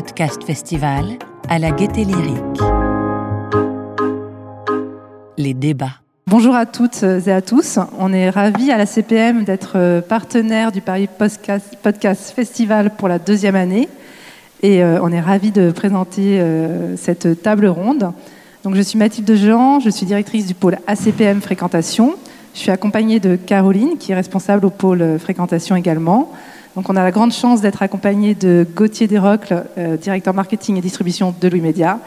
Podcast Festival à la Gaieté Lyrique. Les débats. Bonjour à toutes et à tous. On est ravis à la CPM d'être partenaire du Paris Podcast, Festival pour la deuxième année. Et euh, on est ravis de présenter euh, cette table ronde. Donc, je suis Mathilde Jean, je suis directrice du pôle ACPM Fréquentation. Je suis accompagnée de Caroline, qui est responsable au pôle Fréquentation également. Donc, on a la grande chance d'être accompagnée de Gauthier Desrocles, euh, directeur marketing et distribution de Louis Média,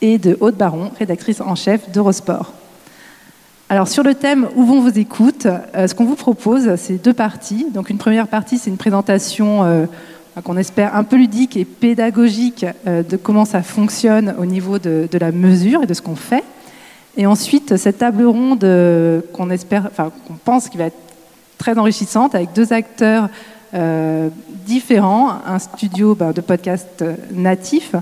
et de Aude Baron, rédactrice en chef d'Eurosport. Alors sur le thème Où vont vos écoutes Ce qu'on vous propose, c'est deux parties. Donc une première partie, c'est une présentation qu'on espère un peu ludique et pédagogique euh, de comment ça fonctionne au niveau de, la mesure et de ce qu'on fait. Et ensuite, cette table ronde euh, qu'on espère, enfin, qu'on pense qui va être très enrichissante avec deux acteurs euh, différents, un studio bah, de podcast natif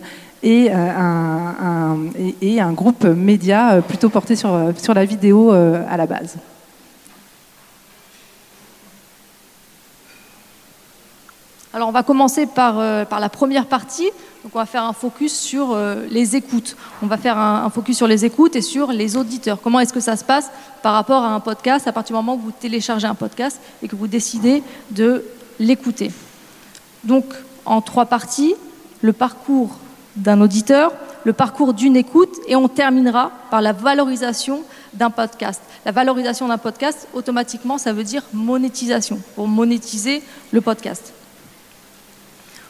et, un, et, un, groupe média plutôt porté sur, la vidéo à la base. Alors on va commencer par, euh, la première partie. Donc on va faire un focus sur euh, les écoutes. On va faire un, focus sur les écoutes et sur les auditeurs. Comment est-ce que ça se passe par rapport à un podcast? À partir du moment où vous téléchargez un podcast et que vous décidez de l'écouter. Donc en trois parties, le parcours d'un auditeur, le parcours d'une écoute et on terminera par la valorisation d'un podcast. La valorisation d'un podcast, automatiquement, ça veut dire monétisation, pour monétiser le podcast.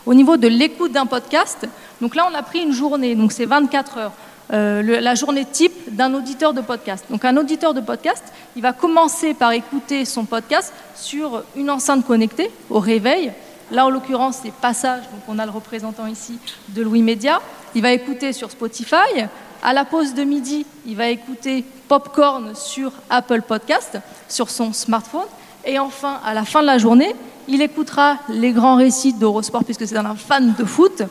Au niveau de l'écoute d'un podcast, donc là on a pris une journée, donc c'est 24 heures. Euh, la journée type d'un auditeur de podcast. Donc un auditeur de podcast, il va commencer par écouter son podcast sur une enceinte connectée au réveil. Là, en l'occurrence, c'est Passage, donc on a le représentant ici de Louis Média. Il va écouter sur Spotify. À la pause de midi, il va écouter Popcorn sur Apple Podcast, sur son smartphone. Et enfin, à la fin de la journée, il écoutera les grands récits d'Eurosport puisque c'est un fan de foot.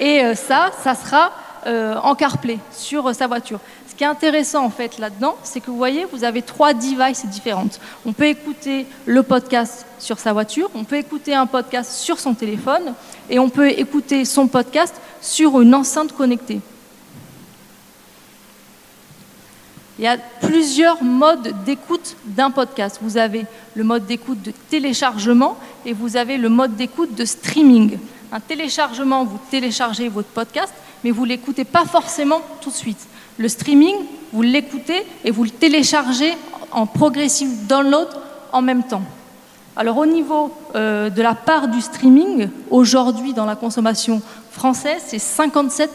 Et euh, ça, ça sera euh, en CarPlay sur euh, sa voiture. Ce qui est intéressant en fait là-dedans, c'est que vous voyez, vous avez trois devices différentes. On peut écouter le podcast sur sa voiture, on peut écouter un podcast sur son téléphone et on peut écouter son podcast sur une enceinte connectée. Il y a plusieurs modes d'écoute d'un podcast. Vous avez le mode d'écoute de téléchargement et vous avez le mode d'écoute de streaming. Un téléchargement, vous téléchargez votre podcast, mais vous ne l'écoutez pas forcément tout de suite. Le streaming, vous l'écoutez et vous le téléchargez en progressive download en même temps. Alors au niveau euh, de la part du streaming, aujourd'hui dans la consommation française, c'est 57%.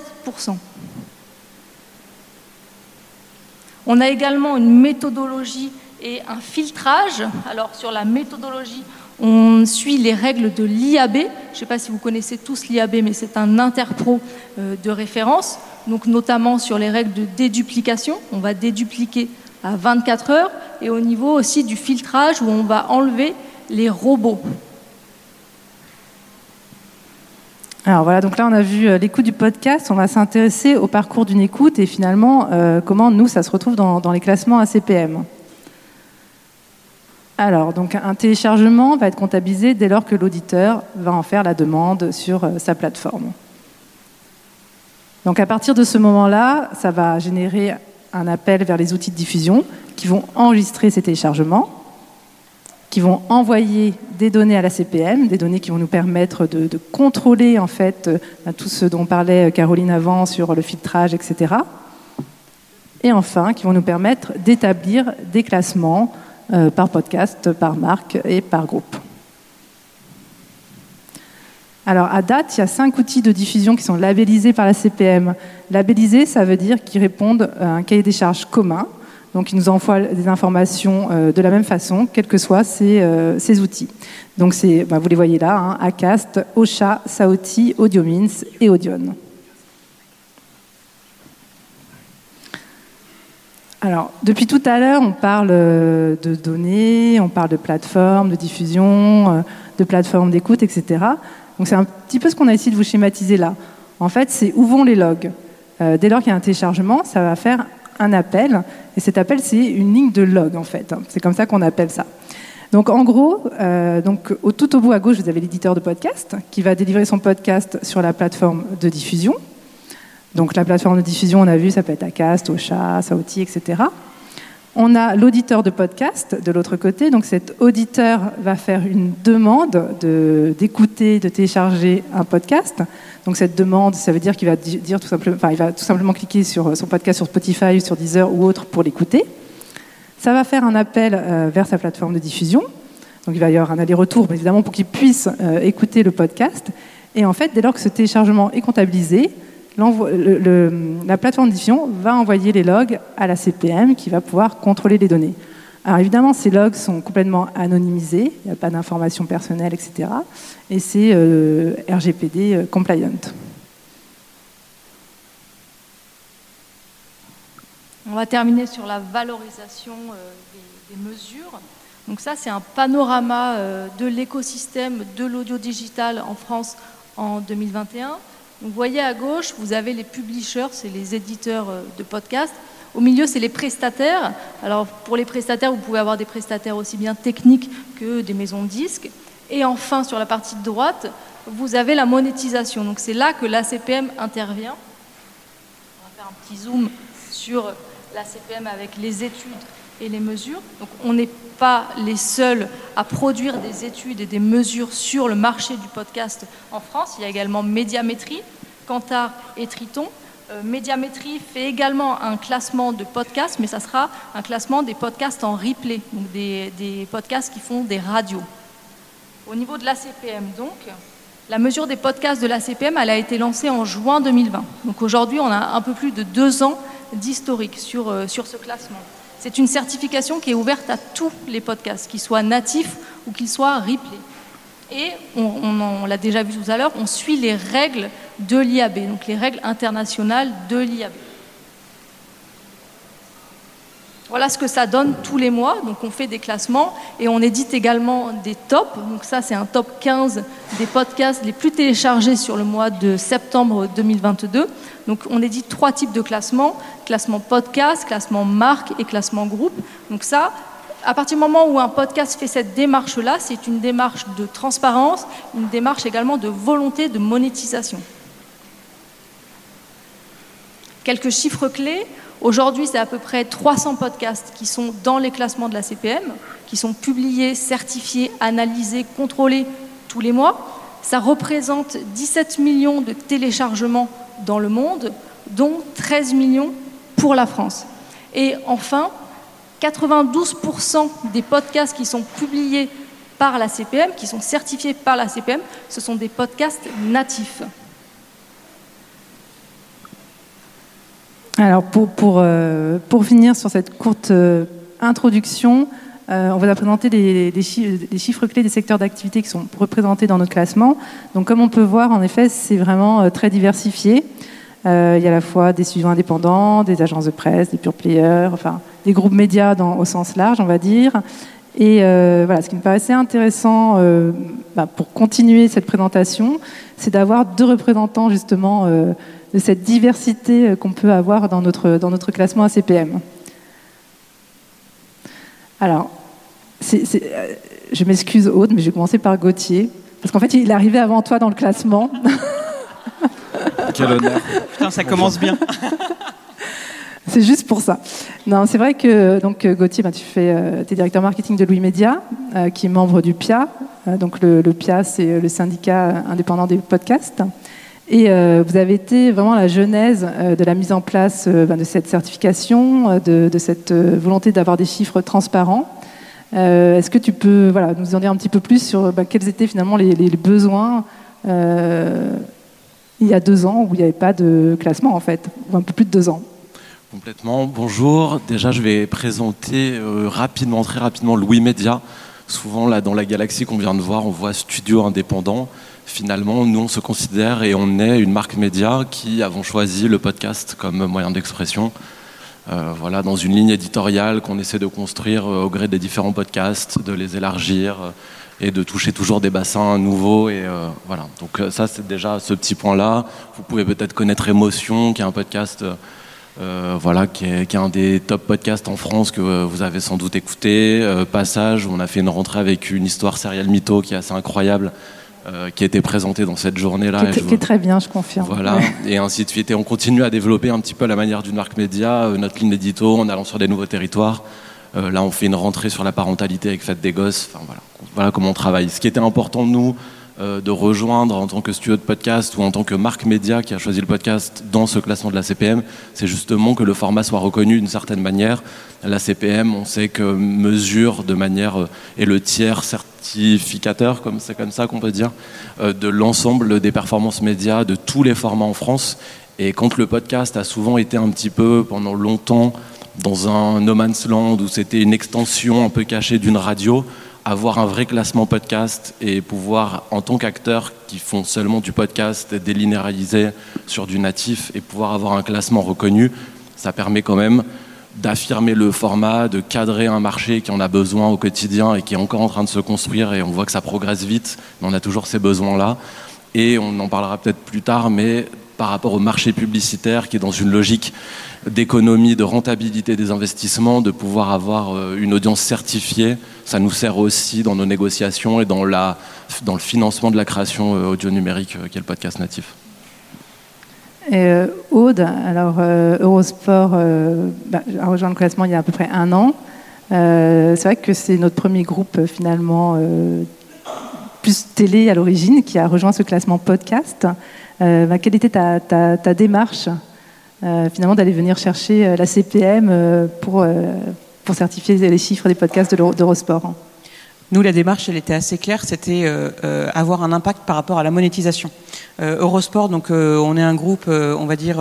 On a également une méthodologie et un filtrage. Alors sur la méthodologie, on suit les règles de l'IAB. Je ne sais pas si vous connaissez tous l'IAB, mais c'est un interpro euh, de référence. Donc notamment sur les règles de déduplication. On va dédupliquer à 24 heures. Et au niveau aussi du filtrage où on va enlever les robots. Alors voilà, donc là on a vu euh, l'écoute du podcast, on va s'intéresser au parcours d'une écoute et finalement euh, comment nous ça se retrouve dans, les classements ACPM. Alors, donc un téléchargement va être comptabilisé dès lors que l'auditeur va en faire la demande sur euh, sa plateforme. Donc à partir de ce moment-là, ça va générer un appel vers les outils de diffusion qui vont enregistrer ces téléchargements qui vont envoyer des données à la CPM, des données qui vont nous permettre de, contrôler en fait euh, tout ce dont parlait Caroline avant sur le filtrage, etc. Et enfin, qui vont nous permettre d'établir des classements euh, par podcast, par marque et par groupe. Alors, à date, il y a cinq outils de diffusion qui sont labellisés par la CPM. Labellisés, ça veut dire qu'ils répondent à un cahier des charges commun, donc, il nous envoie des informations euh, de la même façon, quels que soient ces, euh, outils. Donc, bah, vous les voyez là, hein, Acast, Ocha, Saoti, Audiomins et Audion. Alors, depuis tout à l'heure, on parle euh, de données, on parle de plateformes, de diffusion, de plateformes d'écoute, etc. Donc, c'est un petit peu ce qu'on a essayé de vous schématiser là. En fait, c'est où vont les logs? dès lors qu'il y a un téléchargement, ça va faire un appel, et cet appel, c'est une ligne de log, en fait. C'est comme ça qu'on appelle ça. Donc en gros, euh, donc, au, tout au bout à gauche, vous avez l'éditeur de podcast qui va délivrer son podcast sur la plateforme de diffusion. Donc la plateforme de diffusion, on a vu, ça peut être Acast, Ocha, Sauti, etc. On a l'auditeur de podcast de l'autre côté. Donc cet auditeur va faire une demande d'écouter, de, télécharger un podcast. Donc cette demande, ça veut dire qu'il va dire tout simplement, enfin, il va tout simplement cliquer sur son podcast sur Spotify, sur Deezer ou autre pour l'écouter. Ça va faire un appel euh, vers sa plateforme de diffusion. Donc il va y avoir un aller-retour, évidemment, pour qu'il puisse euh, écouter le podcast. Et en fait, dès lors que ce téléchargement est comptabilisé, la plateforme de va envoyer les logs à la CPM qui va pouvoir contrôler les données. Alors évidemment, ces logs sont complètement anonymisés, il n'y a pas d'informations personnelles, etc. Et c'est euh, RGPD euh, compliant. On va terminer sur la valorisation euh, des, des, mesures. Donc ça, c'est un panorama de l'écosystème de l'audio digital en France en 2021 vous voyez à gauche, vous avez les publishers, c'est les éditeurs euh, de podcasts. Au milieu, c'est les prestataires. Alors pour les prestataires, vous pouvez avoir des prestataires aussi bien techniques que des maisons de disques. Et enfin, sur la partie de droite, vous avez la monétisation. Donc c'est là que l'ACPM intervient. On va faire un petit zoom sur l'ACPM avec les études et les mesures. Donc on n'est pas les seuls à produire des études et des mesures sur le marché du podcast en France. Il y a également Médiamétrie, Kantar et Triton. Euh, Médiamétrie fait également un classement de podcasts, mais ça sera un classement des podcasts en replay, donc des, des podcasts qui font des radios. Au niveau de l'ACPM, donc, la mesure des podcasts de l'ACPM, elle a été lancée en juin 2020. Donc aujourd'hui, on a un peu plus de deux ans d'historique sur, euh, sur ce classement. C'est une certification qui est ouverte à tous les podcasts, qu'ils soient natifs ou qu'ils soient replay. Et on, l'a déjà vu tout à l'heure, on suit les règles de l'IAB, donc les règles internationales de l'IAB. Voilà ce que ça donne tous les mois. Donc on fait des classements et on édite également des tops. Donc ça c'est un top 15 des podcasts les plus téléchargés sur le mois de septembre 2022. Donc on édite trois types de classements, classement podcast, classement marque et classement groupe. Donc ça, à partir du moment où un podcast fait cette démarche-là, c'est une démarche de transparence, une démarche également de volonté de monétisation. Quelques chiffres clés. Aujourd'hui, c'est à peu près 300 podcasts qui sont dans les classements de la CPM, qui sont publiés, certifiés, analysés, contrôlés tous les mois. Ça représente 17 millions de téléchargements dans le monde, dont 13 millions pour la France. Et enfin, 92% des podcasts qui sont publiés par la CPM, qui sont certifiés par la CPM, ce sont des podcasts natifs. Alors pour, pour, euh, pour finir sur cette courte euh, introduction, euh, on va présenter les, les, chiffres, clés des secteurs d'activité qui sont représentés dans notre classement. Donc, comme on peut voir, en effet, c'est vraiment euh, très diversifié. Euh, il y a à la fois des studios indépendants, des agences de presse, des pure players, enfin, des groupes médias dans, au sens large, on va dire. Et voilà, ce qui me paraissait intéressant bah, pour continuer cette présentation, c'est d'avoir deux représentants justement de cette diversité qu'on peut avoir dans notre, dans notre classement ACPM. Alors, euh, je m'excuse Aude, mais je vais commencer par Gauthier, parce qu'en fait, il est arrivé avant toi dans le classement. Quel honneur. Putain, ça commence bien. c'est juste pour ça. Non, c'est vrai que donc Gauthier, bah, tu fais, euh, es directeur marketing de Louis Média, euh, qui est membre du PIA. donc le, PIA, c'est le syndicat indépendant des podcasts. Et vous avez été vraiment la genèse de la mise en place ben, de cette certification, de, cette volonté d'avoir des chiffres transparents. Euh, est-ce que tu peux voilà, nous en dire un petit peu plus sur bah, quels étaient finalement les, besoins euh, il y a deux ans où il n'y avait pas de classement en fait, ou un peu plus de deux ans? Complètement. Bonjour. Déjà, je vais présenter euh, rapidement, très rapidement, Louis Média. Souvent, là, dans la galaxie qu'on vient de voir, on voit studio indépendant. Finalement, nous, on se considère et on est une marque média qui avons choisi le podcast comme moyen d'expression. Euh, voilà, dans une ligne éditoriale qu'on essaie de construire euh, au gré des différents podcasts, de les élargir euh, et de toucher toujours des bassins nouveaux. Et voilà. Donc ça, c'est déjà ce petit point-là. Vous pouvez peut-être connaître Émotion, qui est un podcast voilà, qui est, un des top podcasts en France que vous avez sans doute écouté. Passage, où on a fait une rentrée avec une histoire serial mytho qui est assez incroyable. Qui a été présentée dans cette journée-là. Qui, est très bien, je confirme. Voilà, et ainsi de suite. Et on continue à développer un petit peu la manière d'une marque média, notre ligne d'édito, en allant sur des nouveaux territoires. là, on fait une rentrée sur la parentalité avec Fête des Gosses. Enfin, voilà. voilà comment on travaille. Ce qui était important de nous, euh, de rejoindre en tant que studio de podcast ou en tant que marque média qui a choisi le podcast dans ce classement de la CPM, c'est justement que le format soit reconnu d'une certaine manière. La CPM, on sait que mesure de manière euh, est le tiers certificateur, comme c'est comme ça qu'on peut dire, euh, de l'ensemble des performances médias de tous les formats en France. Et quand le podcast a souvent été un petit peu pendant longtemps dans un no man's land où c'était une extension un peu cachée d'une radio, avoir un vrai classement podcast et pouvoir, en tant qu'acteurs qui font seulement du podcast délinéarisé sur du natif et pouvoir avoir un classement reconnu, ça permet quand même d'affirmer le format, de cadrer un marché qui en a besoin au quotidien et qui est encore en train de se construire et on voit que ça progresse vite, mais on a toujours ces besoins-là. Et on en parlera peut-être plus tard, mais par rapport au marché publicitaire qui est dans une logique d'économie, de rentabilité des investissements, de pouvoir avoir euh, une audience certifiée. Ça nous sert aussi dans nos négociations et dans, le financement de la création euh, audio numérique euh, qui est le podcast natif. Aude, alors Eurosport bah, a rejoint le classement il y a à peu près un an. c'est vrai que c'est notre premier groupe finalement plus télé à l'origine qui a rejoint ce classement podcast. Bah, quelle était ta, démarche? Finalement d'aller venir chercher euh, la CPM euh, pour, pour certifier les chiffres des podcasts d'Eurosport. Nous, la démarche, elle était assez claire, c'était avoir un impact par rapport à la monétisation. Euh, Eurosport, donc euh, on est un groupe, euh, on va dire,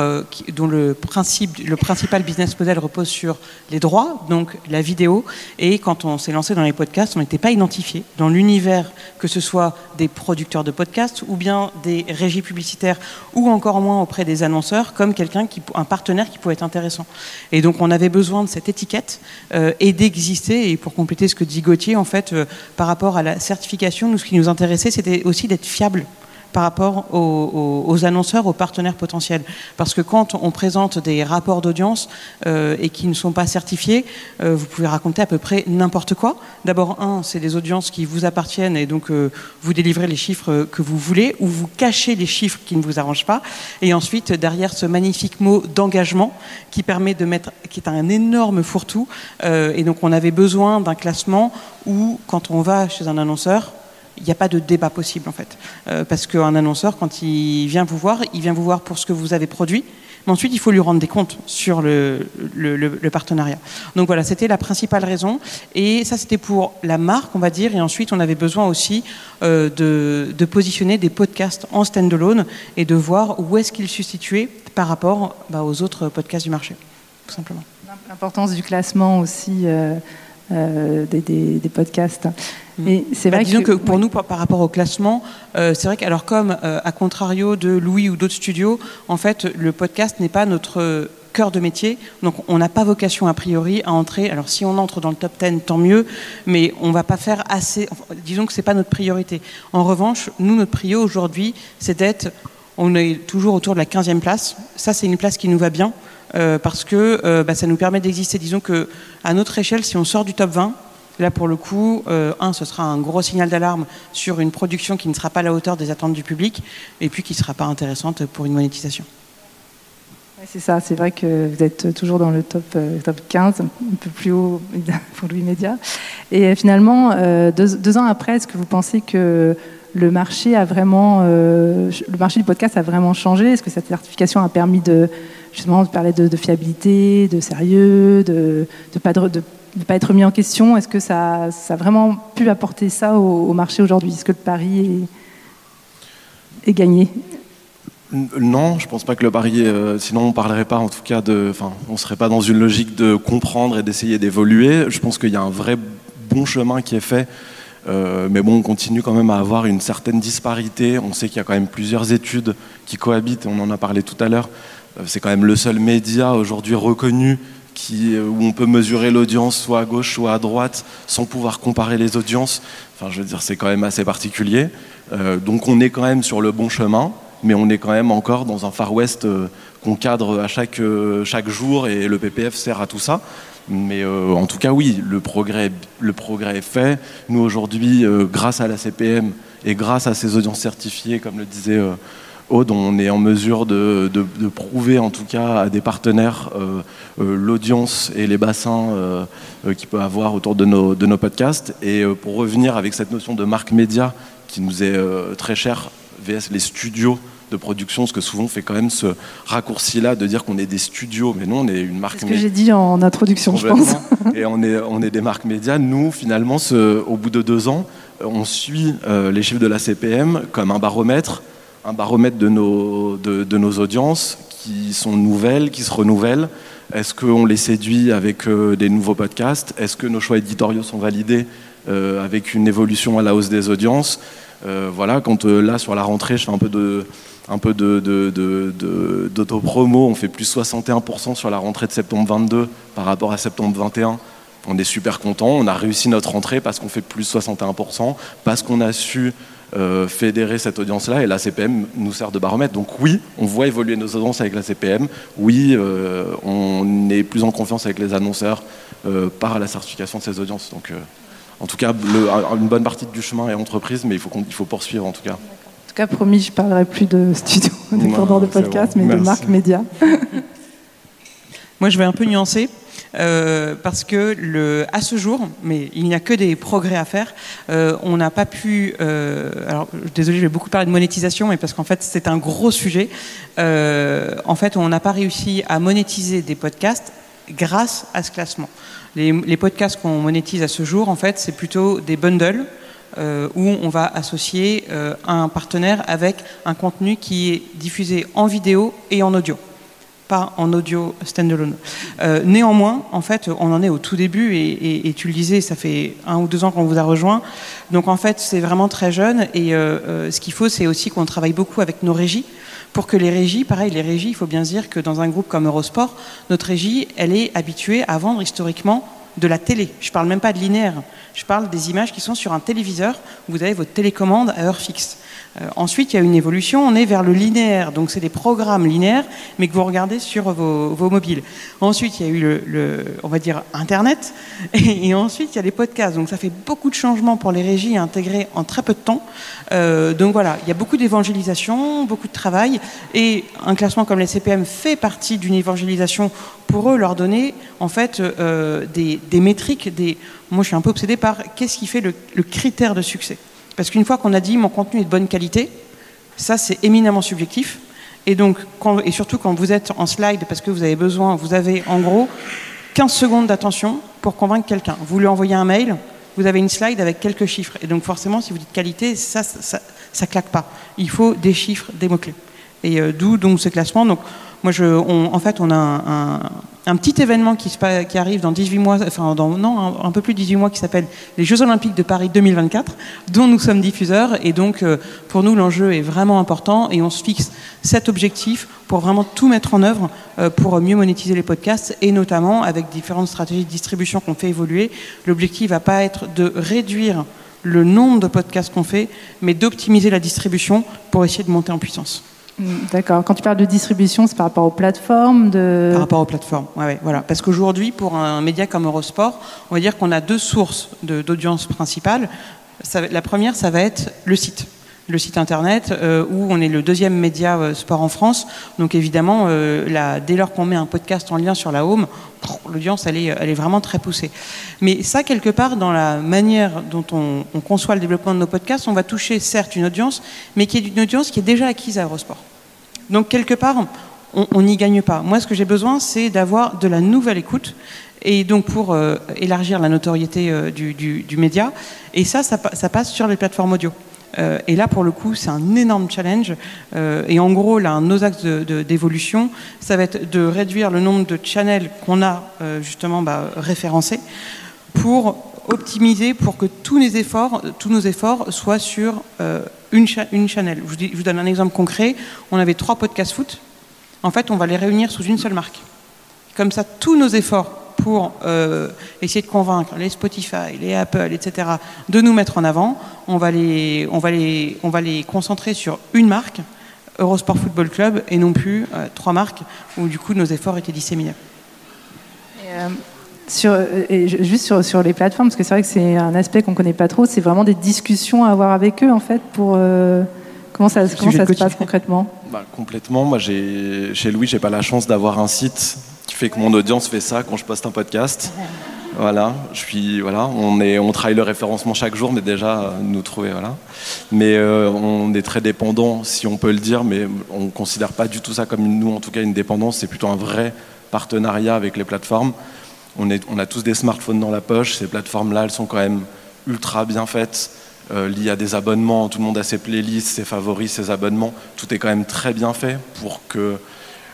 dont le principe, le principal business model repose sur les droits, donc la vidéo. Et quand on s'est lancé dans les podcasts, on n'était pas identifié dans l'univers, que ce soit des producteurs de podcasts ou bien des régies publicitaires, ou encore moins auprès des annonceurs, comme quelqu'un qui, un partenaire qui pouvait être intéressant. Et donc on avait besoin de cette étiquette et d'exister. Et pour compléter ce que dit Gauthier, en fait, par rapport à la certification, nous, ce qui nous intéressait, c'était aussi d'être fiable par rapport aux, annonceurs, aux partenaires potentiels. Parce que quand on présente des rapports d'audience euh, et qui ne sont pas certifiés, euh, vous pouvez raconter à peu près n'importe quoi. D'abord, un, c'est des audiences qui vous appartiennent et donc euh, vous délivrez les chiffres que vous voulez ou vous cachez les chiffres qui ne vous arrangent pas. Et ensuite, derrière ce magnifique mot d'engagement qui permet de mettre, qui est un énorme fourre-tout. et donc, on avait besoin d'un classement où, quand on va chez un annonceur, il n'y a pas de débat possible en fait. Euh, parce qu'un annonceur, quand il vient vous voir, il vient vous voir pour ce que vous avez produit, mais ensuite il faut lui rendre des comptes sur le, partenariat. Donc voilà, c'était la principale raison. Et ça, c'était pour la marque, on va dire. Et ensuite, on avait besoin aussi euh, de, positionner des podcasts en stand-alone et de voir où est-ce qu'ils se situaient par rapport bah, aux autres podcasts du marché, tout simplement. L'importance du classement aussi. Euh, des, podcasts. Mm. Et c'est bah, vrai disons que, pour nous, par, rapport au classement, euh, c'est vrai que alors comme euh, à contrario de Louis ou d'autres studios, en fait, le podcast n'est pas notre cœur de métier. Donc on n'a pas vocation a priori à entrer. Alors si on entre dans le top 10, tant mieux, mais on va pas faire assez. disons que c'est pas notre priorité. En revanche, nous, notre priorité aujourd'hui, c'est d'être. On est toujours autour de la 15e place. Ça, c'est une place qui nous va bien. Euh, parce que euh, bah, ça nous permet d'exister. Disons que à notre échelle, si on sort du top 20, là pour le coup, euh, un, ce sera un gros signal d'alarme sur une production qui ne sera pas à la hauteur des attentes du public, et puis qui ne sera pas intéressante pour une monétisation. c'est ça, c'est vrai que vous êtes toujours dans le top, top 15, un peu plus haut pour Louis Média. Et finalement, deux, deux, ans après, est-ce que vous pensez que le marché a vraiment, le marché du podcast a vraiment changé? Est-ce que cette certification a permis de justement, de parler de, fiabilité, de sérieux, de pas, de, pas, être mis en question. Est-ce que ça, ça, a vraiment pu apporter ça au, marché aujourd'hui Est-ce que le pari est, gagné? Non, je pense pas que le pari. Euh, sinon, on parlerait pas, en tout cas, de. Enfin, on serait pas dans une logique de comprendre et d'essayer d'évoluer. Je pense qu'il y a un vrai bon chemin qui est fait. Euh, mais bon, on continue quand même à avoir une certaine disparité. On sait qu'il y a quand même plusieurs études qui cohabitent, on en a parlé tout à l'heure, euh, c'est quand même le seul média aujourd'hui reconnu euh, où on peut mesurer l'audience soit à gauche, soit à droite, sans pouvoir comparer les audiences. Enfin, je veux dire, c'est quand même assez particulier. Euh, donc on est quand même sur le bon chemin. mais on est quand même encore dans un Far West qu'on cadre à chaque, chaque jour et le PPF sert à tout ça. Mais en tout cas, oui, le progrès, le progrès est fait. Nous, aujourd'hui, grâce à la CPM et grâce à ces audiences certifiées, comme le disait Aude, on est en mesure de, prouver en tout cas à des partenaires euh, euh, l'audience et les bassins euh, qu'il peut avoir autour de nos, de nos podcasts. Et pour revenir avec cette notion de marque média qui nous est très chère, VS les studios de production, ce que souvent fait quand même ce raccourci-là de dire qu'on est des studios, mais non, on est une marque média. C'est ce que j'ai dit en introduction, je pense. Et on est, on est des marques médias. Nous, finalement, ce, au bout de deux ans, on suit les chiffres de la CPM comme un baromètre un baromètre de nos, audiences qui sont nouvelles, qui se renouvellent. Est-ce qu'on les séduit avec euh, des nouveaux podcasts? Est-ce que nos choix éditoriaux sont validés euh, avec une évolution à la hausse des audiences? Euh, Voilà, quand là sur la rentrée, je fais un peu de un peu d'autopromo, on fait plus 61% sur la rentrée de septembre 22 par rapport à septembre 21. On est super content, on a réussi notre rentrée parce qu'on fait plus 61%, parce qu'on a su euh, fédérer cette audience-là et la CPM nous sert de baromètre. Donc oui, on voit évoluer nos audiences avec la CPM. Oui, euh, on est plus en confiance avec les annonceurs euh, par la certification de ces audiences. Donc en tout cas, une bonne partie du chemin est entreprise, mais il faut, il faut poursuivre en tout cas. En tout cas, promis, je parlerai plus de studio indépendant de podcast, mais de marque média. Moi, je vais un peu nuancer. Euh, parce que le, à ce jour, mais il n'y a que des progrès à faire, euh, on n'a pas pu. Euh, alors, désolé, je vais beaucoup parler de monétisation, mais parce qu'en fait, c'est un gros sujet. en fait, on n'a pas réussi à monétiser des podcasts grâce à ce classement. Les, les podcasts qu'on monétise à ce jour, en fait, c'est plutôt des bundles. où on va associer un partenaire avec un contenu qui est diffusé en vidéo et en audio en audio standalone. Euh, néanmoins, en fait, on en est au tout début et, tu le disais, ça fait un ou deux ans qu'on vous a rejoint. Donc en fait, c'est vraiment très jeune et euh, euh, ce qu'il faut, c'est aussi qu'on travaille beaucoup avec nos régies pour que les régies, pareil, les régies, il faut bien dire que dans un groupe comme Eurosport, notre régie, elle est habituée à vendre historiquement de la télé. Je ne parle même pas de linéaire. Je parle des images qui sont sur un téléviseur. Vous avez votre télécommande à heure fixe. Euh, ensuite, il y a une évolution, on est vers le linéaire, donc c'est des programmes linéaires, mais que vous regardez sur vos, mobiles. Ensuite, il y a eu le, on va dire, Internet, et, ensuite, il y a les podcasts. Donc ça fait beaucoup de changements pour les régies à intégrer en très peu de temps. Euh, donc voilà, il y a beaucoup d'évangélisation, beaucoup de travail, et un classement comme les CPM fait partie d'une évangélisation pour eux, leur donner en fait euh, des, métriques, des... moi je suis un peu obsédée par qu'est-ce qui fait le critère de succès. Parce qu'une fois qu'on a dit mon contenu est de bonne qualité, ça c'est éminemment subjectif. Et donc, et surtout quand vous êtes en slide, parce que vous avez besoin, vous avez en gros 15 secondes d'attention pour convaincre quelqu'un. Vous lui envoyez un mail, vous avez une slide avec quelques chiffres. Et donc forcément, si vous dites qualité, ça, ça, ça, claque pas. Il faut des chiffres, des mots-clés. Et euh, d'où donc ce classement. Donc, moi, je, en fait, on a un, petit événement qui, arrive dans 18 mois, enfin dans, non, un, peu plus de 18 mois, qui s'appelle les Jeux Olympiques de Paris 2024, dont nous sommes diffuseurs. Et donc, euh, pour nous, l'enjeu est vraiment important et on se fixe cet objectif pour vraiment tout mettre en œuvre euh, pour mieux monétiser les podcasts et notamment avec différentes stratégies de distribution qu'on fait évoluer. L'objectif va pas être de réduire le nombre de podcasts qu'on fait, mais d'optimiser la distribution pour essayer de monter en puissance. D'accord. Quand tu parles de distribution, c'est par rapport aux plateformes de... Par rapport aux plateformes, ouais, voilà. Parce qu'aujourd'hui, pour un média comme Eurosport, on va dire qu'on a deux sources d'audience principales. la première, ça va être le site le site internet euh, où on est le deuxième média euh, sport en France. Donc évidemment, euh, dès lors qu'on met un podcast en lien sur la home, l'audience elle est, vraiment très poussée. Mais ça, quelque part, dans la manière dont on, on, conçoit le développement de nos podcasts, on va toucher certes une audience, mais qui est une audience qui est déjà acquise à Eurosport. Donc quelque part, on n'y gagne pas. Moi, ce que j'ai besoin, c'est d'avoir de la nouvelle écoute. Et donc pour élargir la notoriété du, média, et ça, ça, passe sur les plateformes audio. Euh, et là, pour le coup, c'est un énorme challenge. et en gros, là, nos axes d'évolution, ça va être de réduire le nombre de channels qu'on a justement bah, référencés pour optimiser, pour que tous, nos efforts soient sur une, une channel. Je vous donne un exemple concret. On avait trois podcasts foot en fait, on va les réunir sous une seule marque. Comme ça, tous nos efforts pour euh, essayer de convaincre les Spotify, les Apple, etc., de nous mettre en avant, on va les, on va les, on va les concentrer sur une marque Eurosport Football Club et non plus trois marques où du coup nos efforts étaient disséminés. Sur, et juste sur, sur, les plateformes, parce que c'est vrai que c'est un aspect qu'on ne connaît pas trop, c'est vraiment des discussions à avoir avec eux, en fait, pour... comment ça, comment ça se passe concrètement? Bah, Complètement. Moi, chez Louis, j'ai pas la chance d'avoir un site qui fait que mon audience fait ça quand je poste un podcast. Voilà, je suis, voilà, on, est, on travaille le référencement chaque jour, mais déjà nous trouver, voilà. Mais euh, on est très dépendant, si on peut le dire, mais on ne considère pas du tout ça comme nous, en tout cas, une dépendance. C'est plutôt un vrai partenariat avec les plateformes. On, est, on a tous des smartphones dans la poche. Ces plateformes-là, elles sont quand même ultra bien faites, euh, liées à des abonnements. Tout le monde a ses playlists, ses favoris, ses abonnements. Tout est quand même très bien fait pour que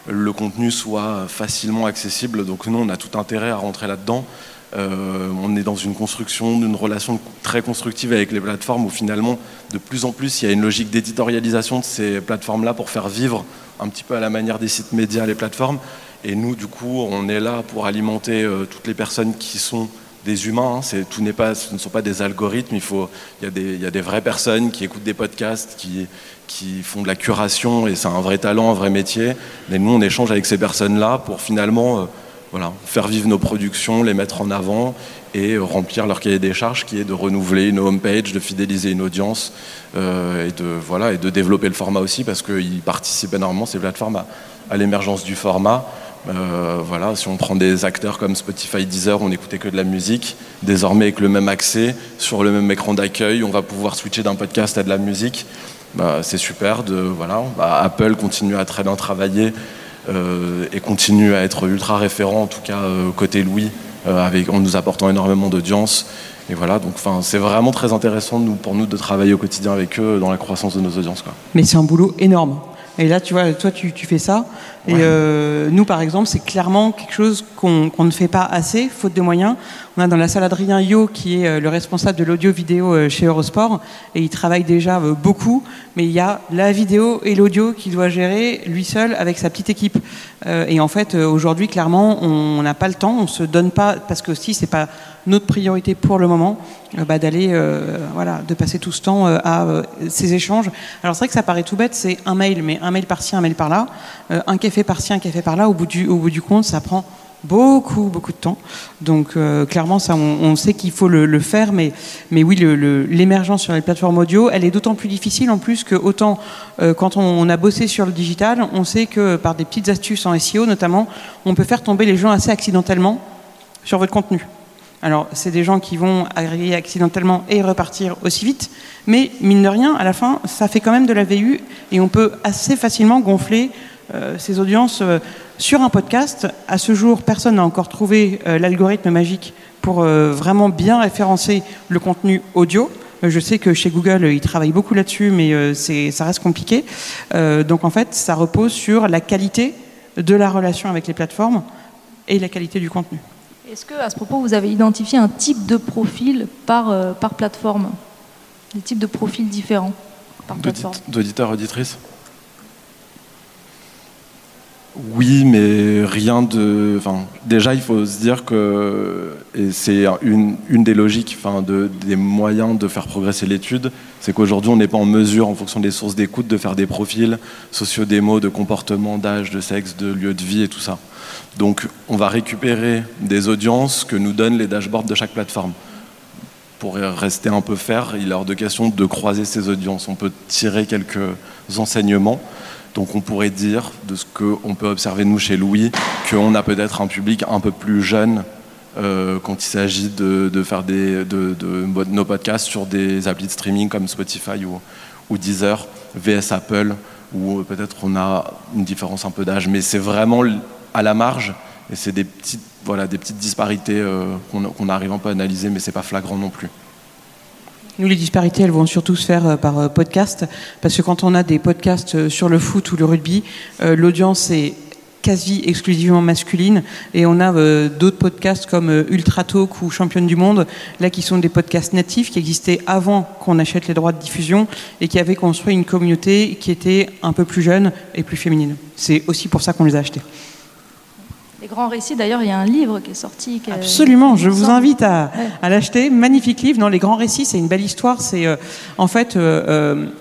le contenu soit facilement accessible. Donc nous, on a tout intérêt à rentrer là-dedans. Euh, on est dans une construction, d'une relation très constructive avec les plateformes où finalement, de plus en plus, il y a une logique d'éditorialisation de ces plateformes-là pour faire vivre un petit peu à la manière des sites médias les plateformes. Et nous, du coup, on est là pour alimenter euh, toutes les personnes qui sont des humains. Tout n'est pas, ce ne sont pas des algorithmes. Il, faut, il, y a des, il y a des vraies personnes qui écoutent des podcasts, qui, qui font de la curation, et c'est un vrai talent, un vrai métier. Et nous, on échange avec ces personnes-là pour finalement... Euh, voilà, faire vivre nos productions, les mettre en avant et remplir leur cahier des charges qui est de renouveler une homepage, de fidéliser une audience euh, et, de, voilà, et de développer le format aussi parce qu'ils participent énormément, ces plateformes, à, l'émergence du format. Euh, voilà, si on prend des acteurs comme Spotify, Deezer, on n'écoutait que de la musique. Désormais, avec le même accès, sur le même écran d'accueil, on va pouvoir switcher d'un podcast à de la musique. Bah, c'est super. De, voilà, bah, Apple continue à très bien travailler euh, et continue à être ultra référent, en tout cas euh, côté Louis, en nous apportant énormément d'audience. Et voilà, donc c'est vraiment très intéressant pour nous de travailler au quotidien avec eux dans la croissance de nos audiences. Mais c'est un boulot énorme. Et là, tu vois, toi, tu, tu fais ça. Et nous, par exemple, c'est clairement quelque chose qu'on ne fait pas assez, faute de moyens. On a dans la salle Adrien Yo, qui est euh, le responsable de l'audio-vidéo euh, chez Eurosport, et il travaille déjà euh, beaucoup, mais il y a la vidéo et l'audio qu'il doit gérer lui seul avec sa petite équipe. Et en fait, aujourd'hui, clairement, on n'a pas le temps, on se donne pas, parce que aussi, c'est pas notre priorité pour le moment, bah, d'aller, voilà, de passer tout ce temps à ces échanges. Alors c'est vrai que ça paraît tout bête, c'est un mail, mais un mail par-ci, un mail par-là, un café par-ci, un café par-là. Au bout du, compte, ça prend beaucoup, beaucoup de temps. Donc euh, clairement, ça, on, sait qu'il faut le, faire, mais, oui, l'émergence sur les plateformes audio, elle est d'autant plus difficile en plus que autant euh, quand on, a bossé sur le digital, on sait que par des petites astuces en SEO notamment, on peut faire tomber les gens assez accidentellement sur votre contenu. Alors, c'est des gens qui vont agréger accidentellement et repartir aussi vite, mais mine de rien, à la fin, ça fait quand même de la VU et on peut assez facilement gonfler euh, ces audiences sur un podcast, à ce jour, personne n'a encore trouvé euh, l'algorithme magique pour euh, vraiment bien référencer le contenu audio. Euh, je sais que chez Google, ils travaillent beaucoup là-dessus, mais ça reste compliqué. donc en fait, ça repose sur la qualité de la relation avec les plateformes et la qualité du contenu. Est-ce que, à ce propos, vous avez identifié un type de profil par, par plateforme? Des types de profils différents par plateforme D'auditeurs, auditrices? Oui, mais rien de. Enfin, déjà, il faut se dire que c'est une, une, des logiques, enfin, de, des moyens de faire progresser l'étude, c'est qu'aujourd'hui, on n'est pas en mesure, en fonction des sources d'écoute, de faire des profils sociodémos de comportement, d'âge, de sexe, de lieu de vie et tout ça. Donc, on va récupérer des audiences que nous donnent les dashboards de chaque plateforme. Pour rester un peu faire, il est hors de question de croiser ces audiences. On peut tirer quelques enseignements. Donc on pourrait dire, de ce qu'on peut observer nous chez Louis, qu'on a peut-être un public un peu plus jeune euh, quand il s'agit de, faire nos podcasts sur des applis de streaming comme Spotify ou, ou Deezer, VS Apple, où peut-être on a une différence un peu d'âge, mais c'est vraiment à la marge et c'est des petites, disparités euh, qu'on arrive un peu à analyser, mais c'est pas flagrant non plus. Nous, les disparités, elles vont surtout se faire euh, par euh, podcast, parce que quand on a des podcasts sur le foot ou le rugby, l'audience est quasi exclusivement masculine et on a d'autres podcasts comme Ultra Talk ou Championne du Monde là qui sont des podcasts natifs qui existaient avant qu'on achète les droits de diffusion et qui avaient construit une communauté qui était un peu plus jeune et plus féminine. C'est aussi pour ça qu'on les a achetés. Grands récits, d'ailleurs, il y a un livre qui est sorti. Absolument, je vous invite à, l'acheter. Magnifique livre. Dans les grands récits, c'est une belle histoire. C'est en fait,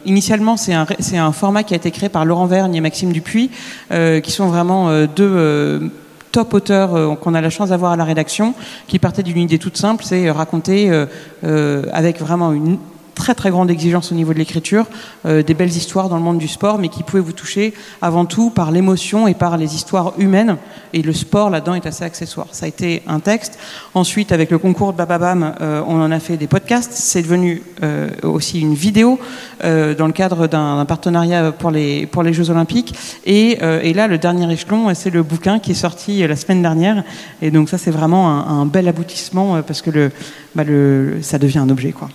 initialement, c'est un, un, format qui a été créé par Laurent Vergne et Maxime Dupuis, qui sont vraiment deux top auteurs euh, qu'on a la chance d'avoir à la rédaction, qui partait d'une idée toute simple, c'est raconter euh, avec vraiment une très très grande exigence au niveau de l'écriture, euh, des belles histoires dans le monde du sport, mais qui pouvaient vous toucher avant tout par l'émotion et par les histoires humaines. Et le sport là-dedans est assez accessoire. Ça a été un texte. Ensuite, avec le concours de Bababam, euh, on en a fait des podcasts. C'est devenu euh, aussi une vidéo dans le cadre d'un partenariat pour les pour les Jeux Olympiques. Et, et là, le dernier échelon, c'est le bouquin qui est sorti la semaine dernière. Et donc ça, c'est vraiment un, un, bel aboutissement parce que le, bah le ça devient un objet quoi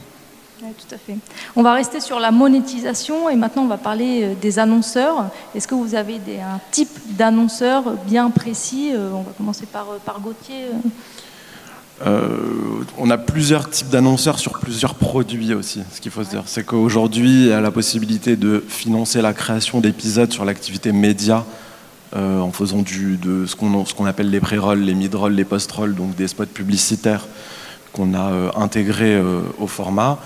On va rester sur la monétisation et maintenant on va parler euh, des annonceurs. Est-ce que vous avez des, un type d'annonceur bien précis euh, On va commencer par, euh, Gauthier. on a plusieurs types d'annonceurs sur plusieurs produits aussi. Ce qu'il faut se dire, c'est qu'aujourd'hui, il y a la possibilité de financer la création d'épisodes sur l'activité média en faisant du, de ce qu'on appelle les pré-rolls, les mid-rolls, les post-rolls, donc des spots publicitaires qu'on a intégrés au format.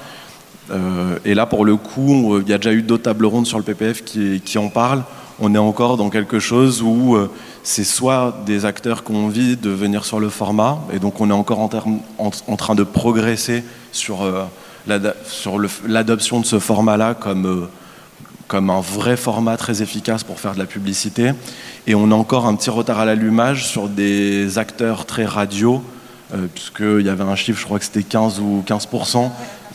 Euh, et là, pour le coup, il y a déjà eu d'autres tables rondes sur le PPF qui, en parlent. On est encore dans quelque chose où euh, c'est soit des acteurs qui ont envie de venir sur le format, et donc on est encore en, train de progresser sur, euh, l'adoption de ce format-là comme, un vrai format très efficace pour faire de la publicité. Et on a encore un petit retard à l'allumage sur des acteurs très radio, puisqu'il y avait un chiffre, je crois que c'était 15 ou 15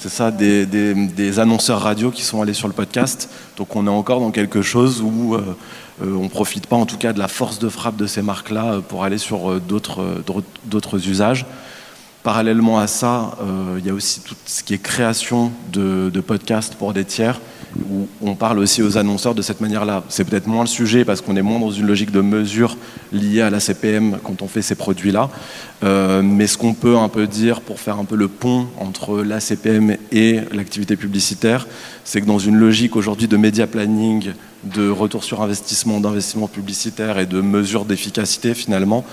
c'est ça, des, annonceurs radio qui sont allés sur le podcast. Donc on est encore dans quelque chose où euh, euh, on ne profite pas en tout cas de la force de frappe de ces marques-là euh, pour aller sur d'autres usages. Parallèlement à ça, il y a aussi tout ce qui est création de, de podcasts pour des tiers où on parle aussi aux annonceurs de cette manière-là. C'est peut-être moins le sujet parce qu'on est moins dans une logique de mesure liée à la CPM quand on fait ces produits-là. Euh, mais ce qu'on peut un peu dire pour faire un peu le pont entre la CPM et l'activité publicitaire, c'est que dans une logique aujourd'hui de média planning, de retour sur investissement, d'investissement publicitaire et de mesure d'efficacité finalement,